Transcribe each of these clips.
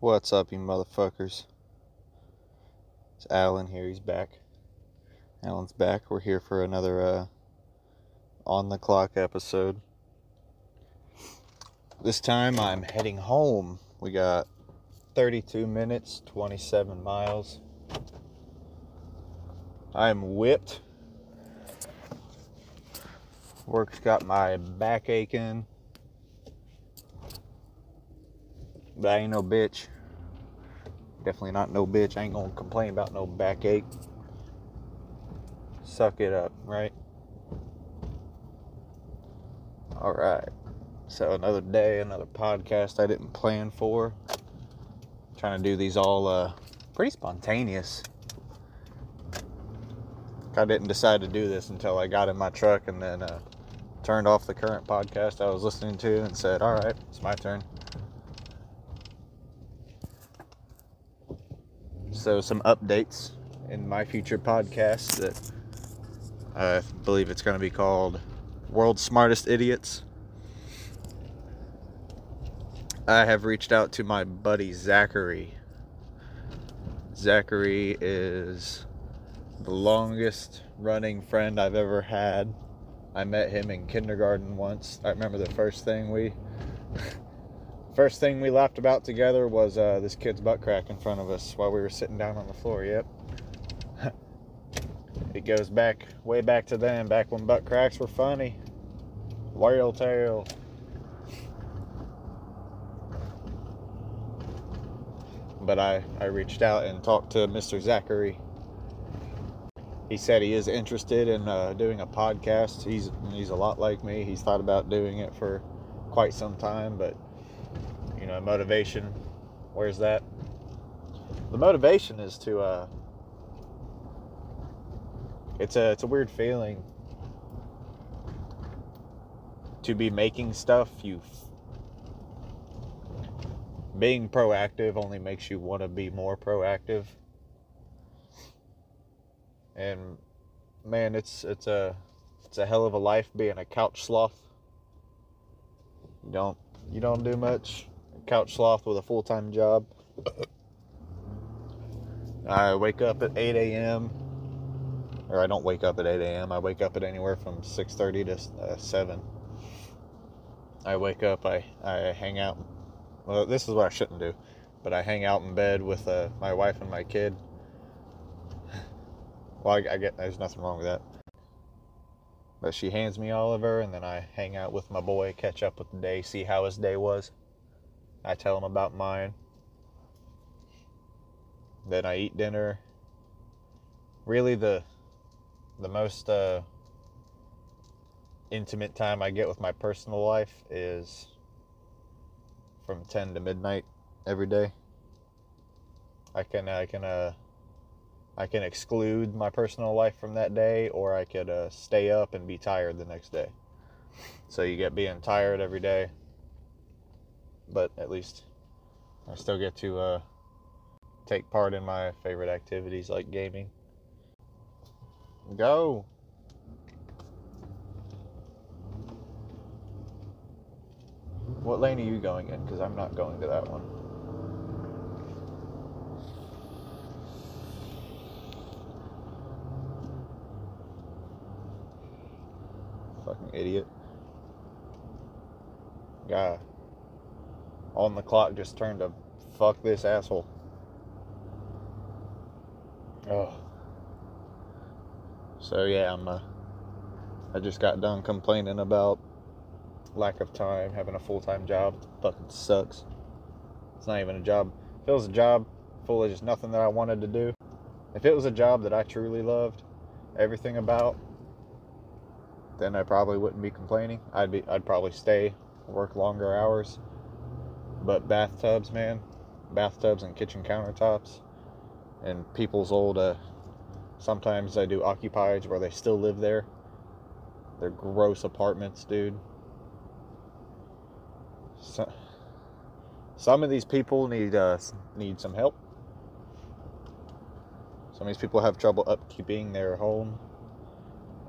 What's up, you motherfuckers? It's Alan here. He's back. Alan's back. We're here for another uh, on the clock episode. This time I'm heading home. We got 32 minutes, 27 miles. I'm whipped. Work's got my back aching. But I ain't no bitch. Definitely not no bitch. I ain't gonna complain about no backache. Suck it up, right? Alright. So another day, another podcast I didn't plan for. Trying to do these all uh, pretty spontaneous. I didn't decide to do this until I got in my truck and then uh, turned off the current podcast I was listening to and said, All right, it's my turn. So, some updates in my future podcast that I believe it's going to be called World's Smartest Idiots. I have reached out to my buddy Zachary. Zachary is the longest running friend I've ever had. I met him in kindergarten once. I remember the first thing we first thing we laughed about together was uh, this kid's butt crack in front of us while we were sitting down on the floor. Yep. it goes back way back to then, back when butt cracks were funny. Royal tail. But I, I reached out and talked to Mr. Zachary he said he is interested in uh, doing a podcast. He's he's a lot like me. He's thought about doing it for quite some time, but know, motivation. Where's that? The motivation is to. Uh, it's a it's a weird feeling to be making stuff. You being proactive only makes you want to be more proactive and man, it's it's a it's a hell of a life being a couch sloth. You don't you don't do much. Couch sloth with a full time job. I wake up at 8 a.m. Or I don't wake up at 8 a.m. I wake up at anywhere from 6:30 to uh, 7. I wake up. I I hang out. Well, this is what I shouldn't do, but I hang out in bed with uh, my wife and my kid well, I, I get there's nothing wrong with that. But she hands me Oliver, and then I hang out with my boy, catch up with the day, see how his day was. I tell them about mine. Then I eat dinner. Really, the the most uh, intimate time I get with my personal life is from 10 to midnight every day. I can I can uh I can exclude my personal life from that day, or I could uh, stay up and be tired the next day. So you get being tired every day, but at least I still get to uh, take part in my favorite activities like gaming. Go! What lane are you going in? Because I'm not going to that one. Fucking idiot. Guy on the clock just turned to fuck this asshole. Oh. So yeah, I'm uh, I just got done complaining about lack of time, having a full-time job. It fucking sucks. It's not even a job. If it was a job full of just nothing that I wanted to do, if it was a job that I truly loved everything about, then I probably wouldn't be complaining. I'd be I'd probably stay, work longer hours. But bathtubs, man, bathtubs and kitchen countertops, and people's old. Uh, sometimes I do occupieds where they still live there. They're gross apartments, dude. So, some of these people need uh, need some help. Some of these people have trouble upkeeping their home.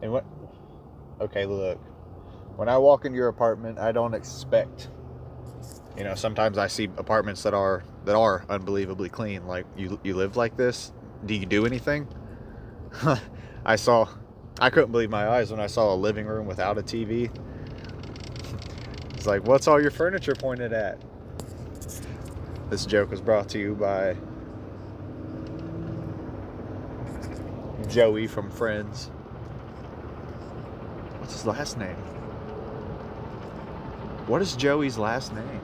And what okay, look, when I walk into your apartment, I don't expect, you know, sometimes I see apartments that are that are unbelievably clean. Like you you live like this? Do you do anything? I saw I couldn't believe my eyes when I saw a living room without a TV. It's like, what's all your furniture pointed at? This joke was brought to you by Joey from Friends. What's his last name? What is Joey's last name?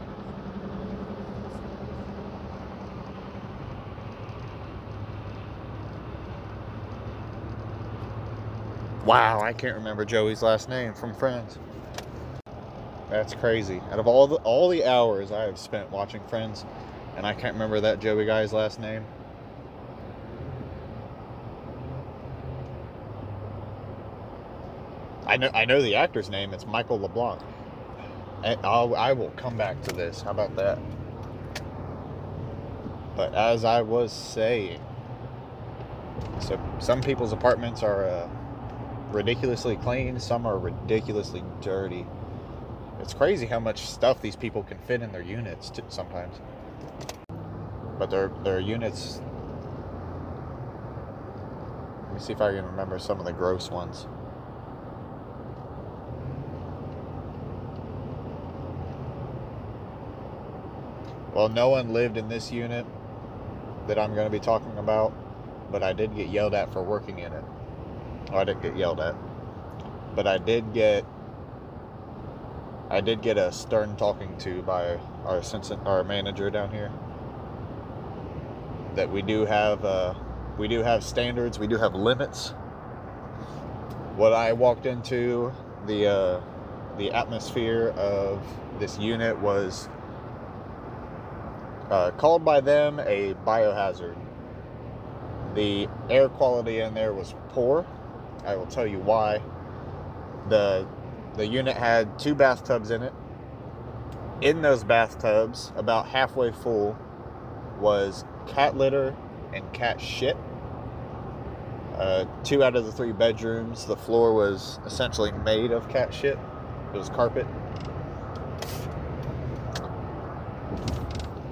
Wow, I can't remember Joey's last name from Friends. That's crazy. Out of all the all the hours I have spent watching Friends, and I can't remember that Joey guy's last name. I know I know the actor's name. It's Michael LeBlanc. And I'll, I will come back to this. How about that? But as I was saying, so some people's apartments are uh, ridiculously clean. Some are ridiculously dirty. It's crazy how much stuff these people can fit in their units sometimes. But their their units. Let me see if I can remember some of the gross ones. Well, no one lived in this unit that I'm going to be talking about, but I did get yelled at for working in it. Oh, I didn't get yelled at, but I did get I did get a stern talking to by our our manager down here. That we do have uh, we do have standards, we do have limits. What I walked into the uh, the atmosphere of this unit was uh, called by them a biohazard. The air quality in there was poor. I will tell you why. The the unit had two bathtubs in it. In those bathtubs, about halfway full, was cat litter and cat shit. Uh, two out of the three bedrooms, the floor was essentially made of cat shit. It was carpet.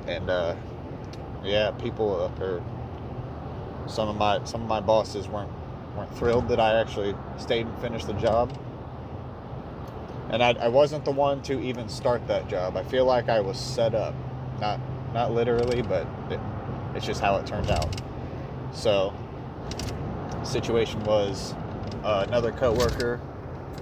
and uh, yeah, people uh, or some of my some of my bosses weren't weren't thrilled that I actually stayed and finished the job. And I, I wasn't the one to even start that job. I feel like I was set up, not not literally, but it, it's just how it turned out. So, situation was uh, another coworker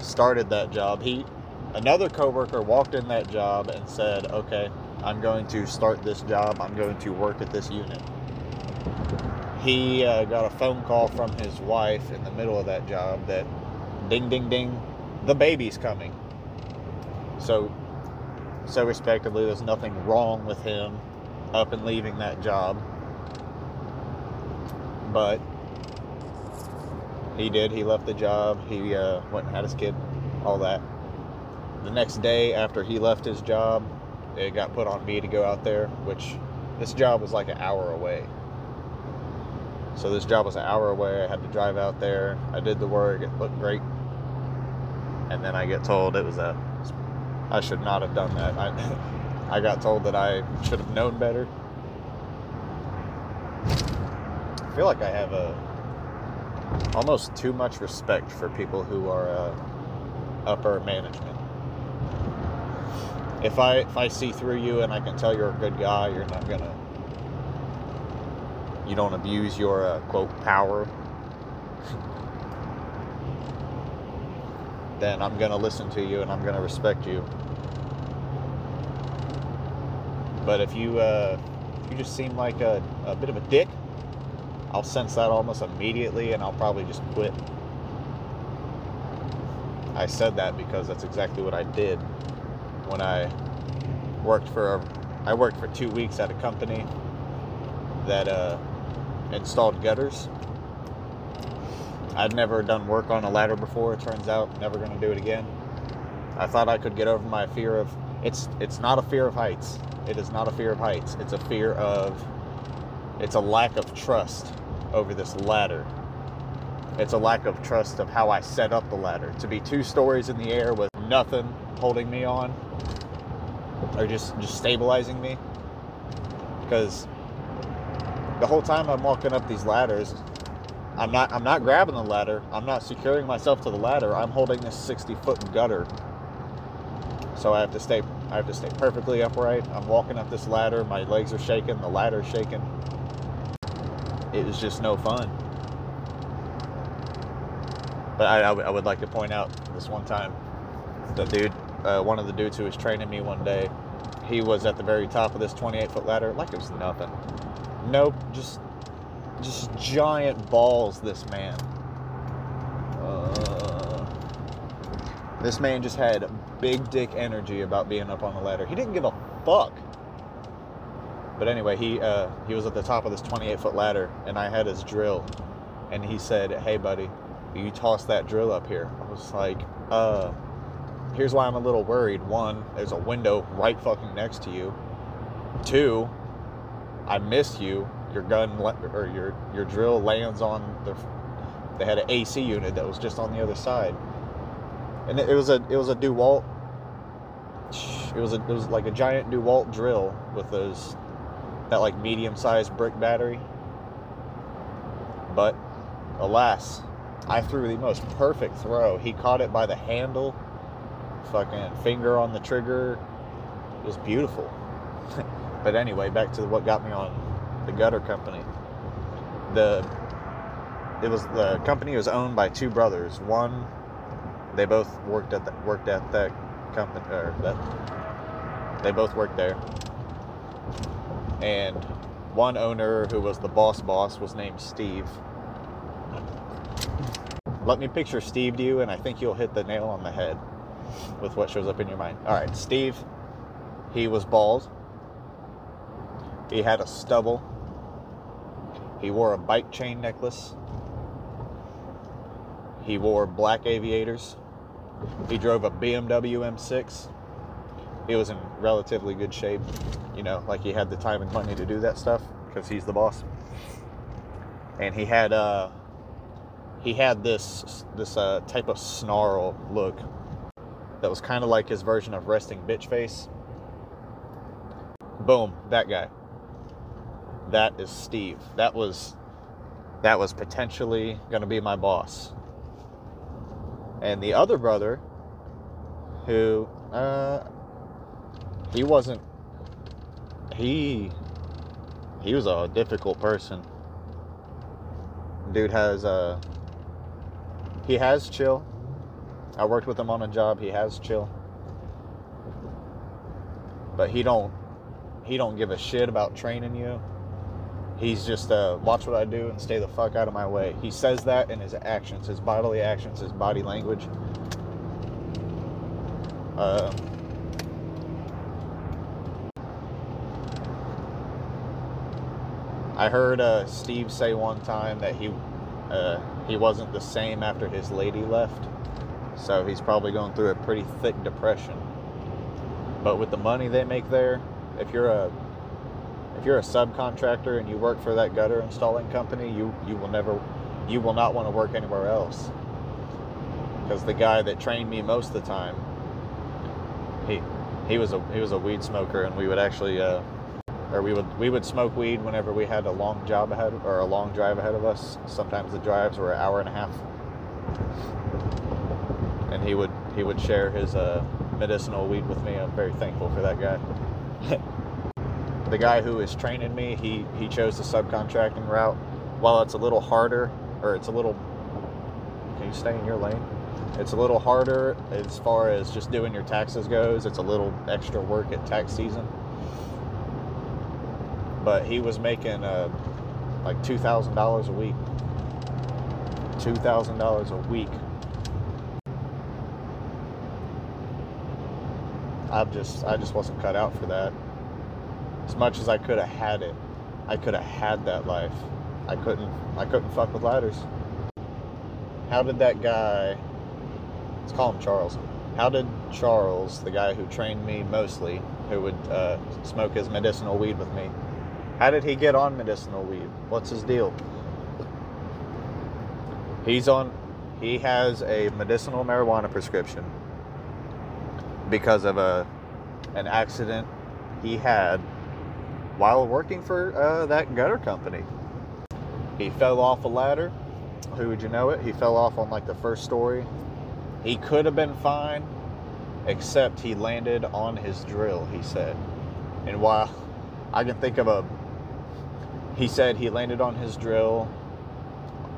started that job. He another coworker walked in that job and said, "Okay, I'm going to start this job. I'm going to work at this unit. He uh, got a phone call from his wife in the middle of that job that ding, ding, ding, the baby's coming. So, so respectively, there's nothing wrong with him up and leaving that job. But he did. He left the job. He uh, went and had his kid, all that. The next day after he left his job, it got put on me to go out there, which this job was like an hour away. So this job was an hour away. I had to drive out there. I did the work. It looked great. And then I get told it was a. I should not have done that. I, I got told that I should have known better. I feel like I have a almost too much respect for people who are uh, upper management if I if I see through you and I can tell you're a good guy, you're not gonna you don't abuse your uh, quote power. then I'm gonna listen to you and I'm gonna respect you. But if you uh, if you just seem like a, a bit of a dick, I'll sense that almost immediately and I'll probably just quit. I said that because that's exactly what I did when I worked for I worked for two weeks at a company that uh, installed gutters. I'd never done work on a ladder before. It turns out, never going to do it again. I thought I could get over my fear of it's. It's not a fear of heights. It is not a fear of heights. It's a fear of. It's a lack of trust over this ladder. It's a lack of trust of how I set up the ladder. To be two stories in the air with nothing holding me on or just just stabilizing me because the whole time I'm walking up these ladders, I'm not I'm not grabbing the ladder. I'm not securing myself to the ladder. I'm holding this 60 foot gutter. So I have to stay I have to stay perfectly upright. I'm walking up this ladder. My legs are shaking. The ladder's shaking. It was just no fun. But I, I, would like to point out this one time, the dude, uh, one of the dudes who was training me one day, he was at the very top of this 28 foot ladder, like it was nothing. Nope, just just giant balls. This man. Uh, this man just had big dick energy about being up on the ladder. He didn't give a fuck. But anyway, he uh, he was at the top of this 28 foot ladder, and I had his drill, and he said, "Hey, buddy, you toss that drill up here." I was like, "Uh, here's why I'm a little worried. One, there's a window right fucking next to you. Two, I miss you. Your gun or your your drill lands on the. They had an AC unit that was just on the other side, and it, it was a it was a Dewalt. It was a it was like a giant Dewalt drill with those that like medium sized brick battery. But alas, I threw the most perfect throw. He caught it by the handle, fucking finger on the trigger. It was beautiful. but anyway, back to what got me on the gutter company. The it was the company was owned by two brothers. One, they both worked at the, worked at that company or that they both worked there. And one owner who was the boss boss was named Steve. Let me picture Steve to you, and I think you'll hit the nail on the head with what shows up in your mind. All right, Steve, he was bald. He had a stubble. He wore a bike chain necklace. He wore black aviators. He drove a BMW M6. He was in relatively good shape, you know, like he had the time and money to do that stuff because he's the boss. And he had uh he had this this uh, type of snarl look that was kind of like his version of resting bitch face. Boom, that guy. That is Steve. That was that was potentially going to be my boss. And the other brother who uh he wasn't he he was a difficult person. Dude has uh he has chill. I worked with him on a job. He has chill. But he don't he don't give a shit about training you. He's just uh, watch what I do and stay the fuck out of my way. He says that in his actions, his bodily actions, his body language. Uh, I heard uh, Steve say one time that he uh, he wasn't the same after his lady left, so he's probably going through a pretty thick depression. But with the money they make there, if you're a if you're a subcontractor and you work for that gutter installing company, you you will never you will not want to work anywhere else. Because the guy that trained me most of the time, he he was a he was a weed smoker, and we would actually uh, or we would we would smoke weed whenever we had a long job ahead or a long drive ahead of us. Sometimes the drives were an hour and a half, and he would he would share his uh, medicinal weed with me. I'm very thankful for that guy. the guy who is training me, he he chose the subcontracting route. While it's a little harder, or it's a little, can you stay in your lane? It's a little harder as far as just doing your taxes goes. It's a little extra work at tax season. But he was making uh, like two thousand dollars a week. Two thousand dollars a week. I just I just wasn't cut out for that. As much as I could have had it, I could have had that life. I couldn't I couldn't fuck with ladders. How did that guy let's call him Charles. How did Charles, the guy who trained me mostly, who would uh, smoke his medicinal weed with me, how did he get on medicinal weed? What's his deal? He's on he has a medicinal marijuana prescription because of a an accident he had while working for uh, that gutter company. He fell off a ladder. Who would you know it? He fell off on like the first story. He could have been fine, except he landed on his drill, he said. And while I can think of a, he said he landed on his drill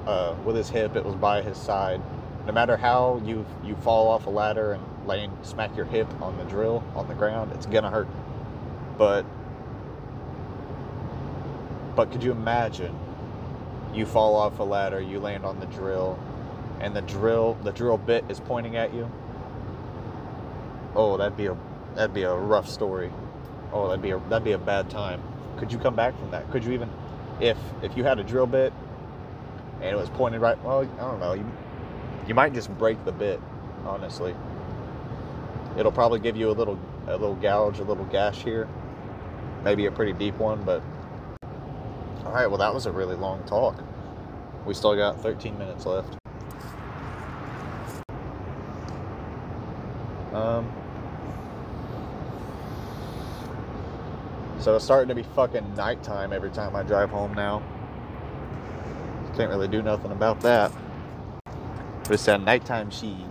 uh, with his hip, it was by his side. No matter how you you fall off a ladder and land smack your hip on the drill on the ground, it's gonna hurt. But but could you imagine you fall off a ladder, you land on the drill, and the drill the drill bit is pointing at you? Oh, that'd be a that'd be a rough story. Oh, that'd be a that'd be a bad time. Could you come back from that? Could you even if if you had a drill bit and it was pointed right well, I don't know, you you might just break the bit, honestly. It'll probably give you a little a little gouge, a little gash here. Maybe a pretty deep one, but all right, well that was a really long talk. We still got 13 minutes left. Um So it's starting to be fucking nighttime every time I drive home now. Can't really do nothing about that. But it's that nighttime she.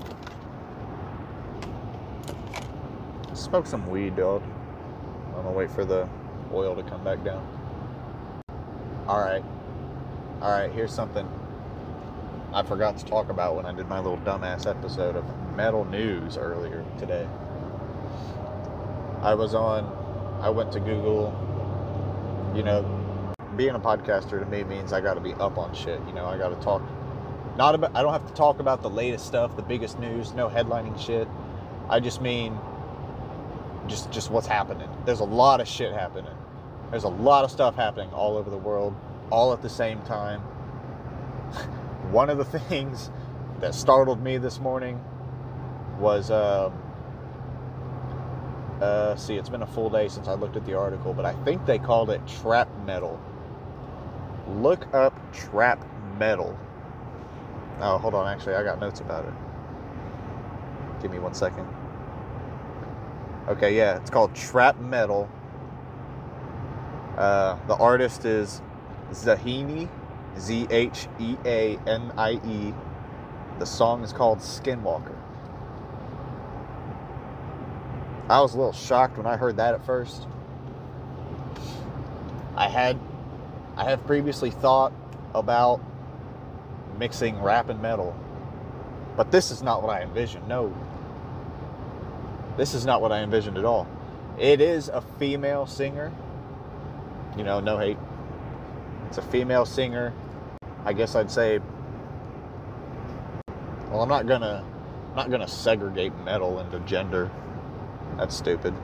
Smoke some weed, dog. I'm gonna wait for the oil to come back down. Alright. Alright, here's something I forgot to talk about when I did my little dumbass episode of metal news earlier today. I was on I went to Google. You know, being a podcaster to me means I got to be up on shit. You know, I got to talk. Not about. I don't have to talk about the latest stuff, the biggest news. No headlining shit. I just mean just just what's happening. There's a lot of shit happening. There's a lot of stuff happening all over the world, all at the same time. One of the things that startled me this morning was. Uh, uh, see, it's been a full day since I looked at the article, but I think they called it trap metal. Look up trap metal. Oh, hold on. Actually, I got notes about it. Give me one second. Okay, yeah, it's called trap metal. Uh, the artist is Zheani, Z H E A N I E. The song is called Skinwalker. I was a little shocked when I heard that at first. I had I have previously thought about mixing rap and metal. But this is not what I envisioned. No. This is not what I envisioned at all. It is a female singer. You know, no hate. It's a female singer. I guess I'd say well, I'm not to I'm not to segregate metal into gender that's stupid.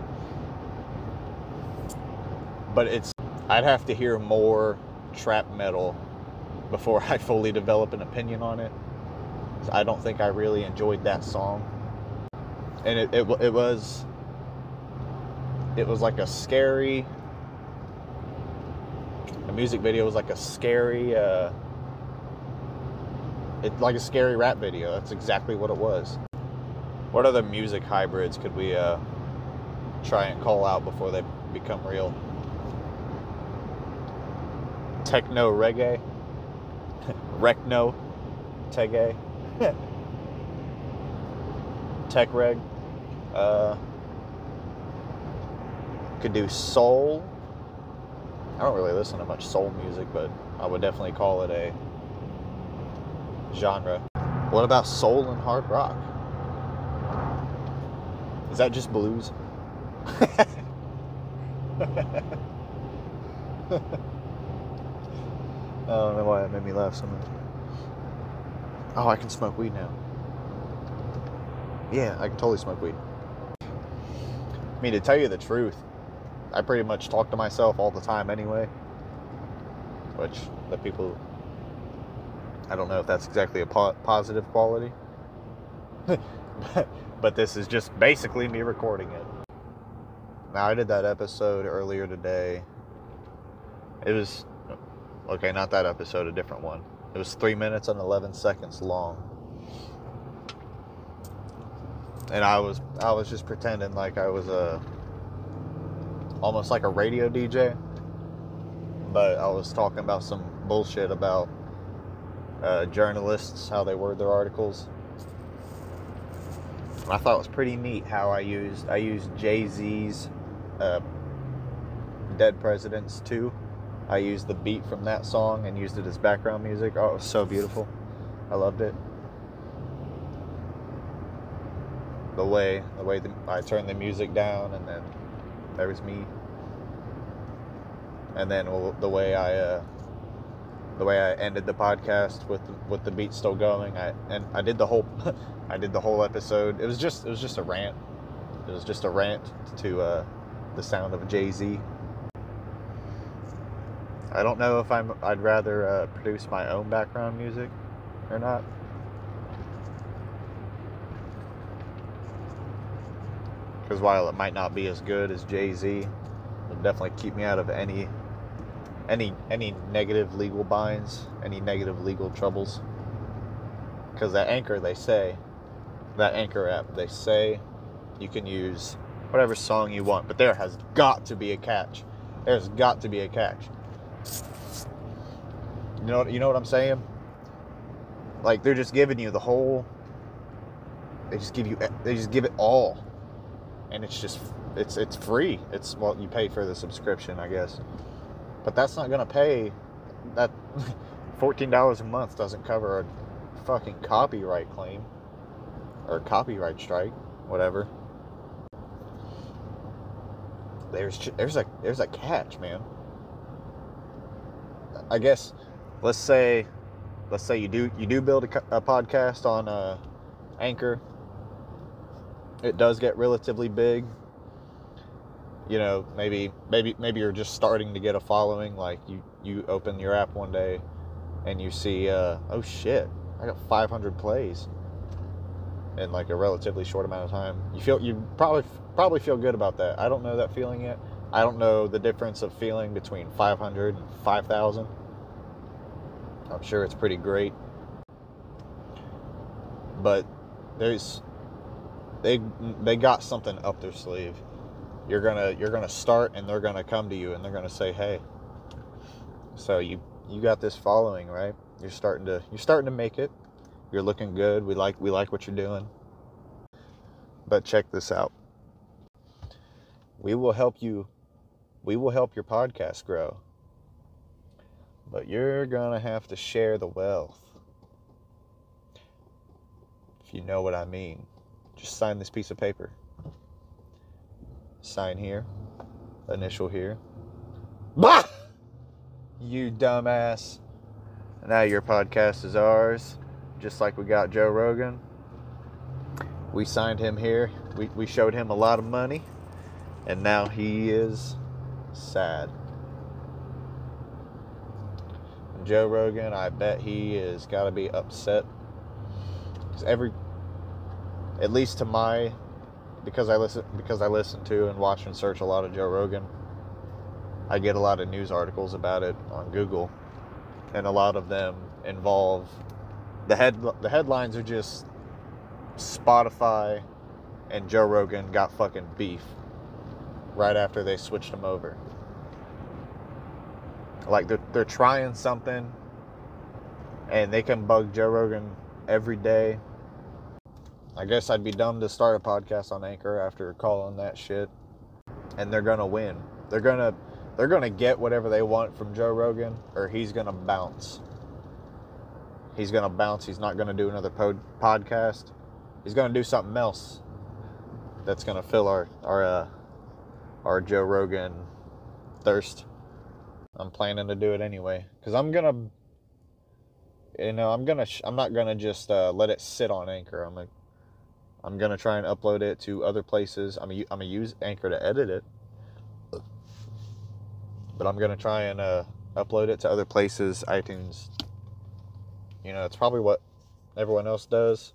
But it's I'd have to hear more trap metal before I fully develop an opinion on it. I don't think I really enjoyed that song. And it, it, it was it was like a scary music video was like a scary uh it like a scary rap video. That's exactly what it was. What other music hybrids could we uh try and call out before they become real. Techno reggae, Recno, Tege, Tech reg. Uh, could do soul. I don't really listen to much soul music, but I would definitely call it a genre. What about soul and hard rock? Is that just blues? I don't know why it made me laugh so much. Oh, I can smoke weed now. Yeah, I can totally smoke weed. I mean, to tell you the truth, I pretty much talk to myself all the time anyway. Which, the people, I don't know if that's exactly a po- positive quality. but this is just basically me recording it. Now, I did that episode earlier today. It was, okay, not that episode, a different one. It was three minutes and 11 seconds long. And I was, I was just pretending like I was a, almost like a radio DJ. but I was talking about some bullshit about uh, journalists, how they word their articles. I thought it was pretty neat how I used I used Jay Z's uh, "Dead Presidents" too. I used the beat from that song and used it as background music. Oh, it was so beautiful. I loved it. The way the way the, I turned the music down, and then there was me. And then the way I uh, the way I ended the podcast with with the beat still going. I and I did the whole I did the whole episode. It was just it was just a rant. It was just a rant to uh, the sound of Jay Z. I don't know if I'm I'd rather uh, produce my own background music or not. Because while it might not be as good as Jay Z, it'll definitely keep me out of any any any negative legal binds, any negative legal troubles. Because that anchor, they say, that anchor app, they say you can use whatever song you want, but there has got to be a catch. There's got to be a catch. You know, you know what I'm saying? Like they're just giving you the whole. They just give you. They just give it all, and it's just it's it's free. It's well, you pay for the subscription, I guess. But that's not to pay that $14 a month doesn't cover a fucking copyright claim or copyright strike, whatever. There's there's a there's a catch, man. I guess let's say let's say you do you do build a, a podcast on uh, Anchor. It does get relatively big. You know maybe maybe maybe you're just starting to get a following like you you open your app one day and you see uh, oh shit i got 500 plays in like a relatively short amount of time. You feel you probably probably feel good about that. I don't know that feeling yet. I don't know the difference of feeling between 500 and 5000 i'm sure it's pretty great. But there's they they got something up their sleeve. You're gonna you're gonna start and they're gonna come to you and they're gonna say hey. So you you got this following right? You're starting to you're starting to make it. You're looking good. We like we like what you're doing. But check this out. We will help you we will help your podcast grow. But you're gonna have to share the wealth. If you know what i mean just sign this piece of paper sign here, initial here. Bah! You dumbass. Now your podcast is ours, just like we got Joe Rogan. We signed him here. We, we showed him a lot of money, and now he is sad. Joe Rogan, I bet he is got to be upset. Because every, at least to my because I listen because I listen to and watch and search a lot of Joe Rogan. I get a lot of news articles about it on Google, and a lot of them involve the head the headlines are just Spotify and Joe Rogan got fucking beef right after they switched them over. Like they're they're trying something and they can bug Joe Rogan every day I guess I'd be dumb to start a podcast on Anchor after calling that shit. And they're gonna win. They're gonna they're gonna get whatever they want from Joe Rogan, or he's gonna bounce. He's gonna bounce. He's not gonna do another pod- podcast. He's gonna do something else that's gonna fill our our uh, our Joe Rogan thirst. I'm planning to do it anyway because I'm gonna you know i'm gonna i'm not gonna just uh, let it sit on anchor i'm gonna I'm gonna try and upload it to other places. I'm gonna, I'm gonna use Anchor to edit it, but I'm gonna try and uh, upload it to other places. iTunes. You know, it's probably what everyone else does.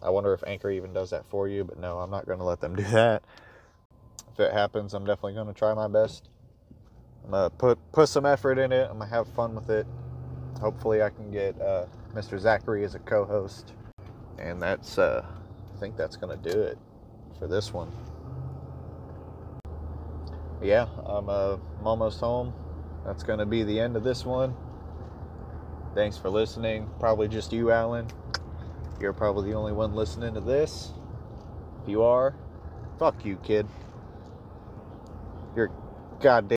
I wonder if Anchor even does that for you, but no, I'm not gonna let them do that. If it happens, I'm definitely gonna try my best. I'm gonna put put some effort in it. I'm gonna have fun with it. Hopefully, I can get uh, Mr. Zachary as a co-host and that's uh, I think that's gonna do it for this one. Yeah, I'm, uh, I'm almost home. that's to be the end of this one. Thanks for listening. Probably just you, Alan. You're probably the only one listening to this. If you are, fuck you, kid. You're goddamn.